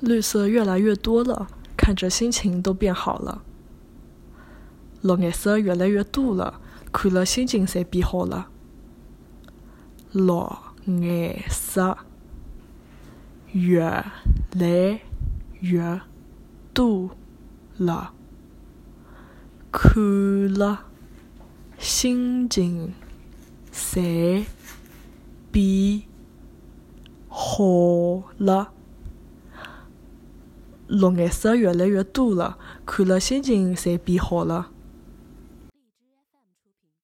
绿色越来越多了，看着心情都变好了。绿颜色越来越多了，看了心情侪变好了。绿颜色越来越多了，看了心情侪变好了。绿颜色越来越多了，看了心情侪变好了。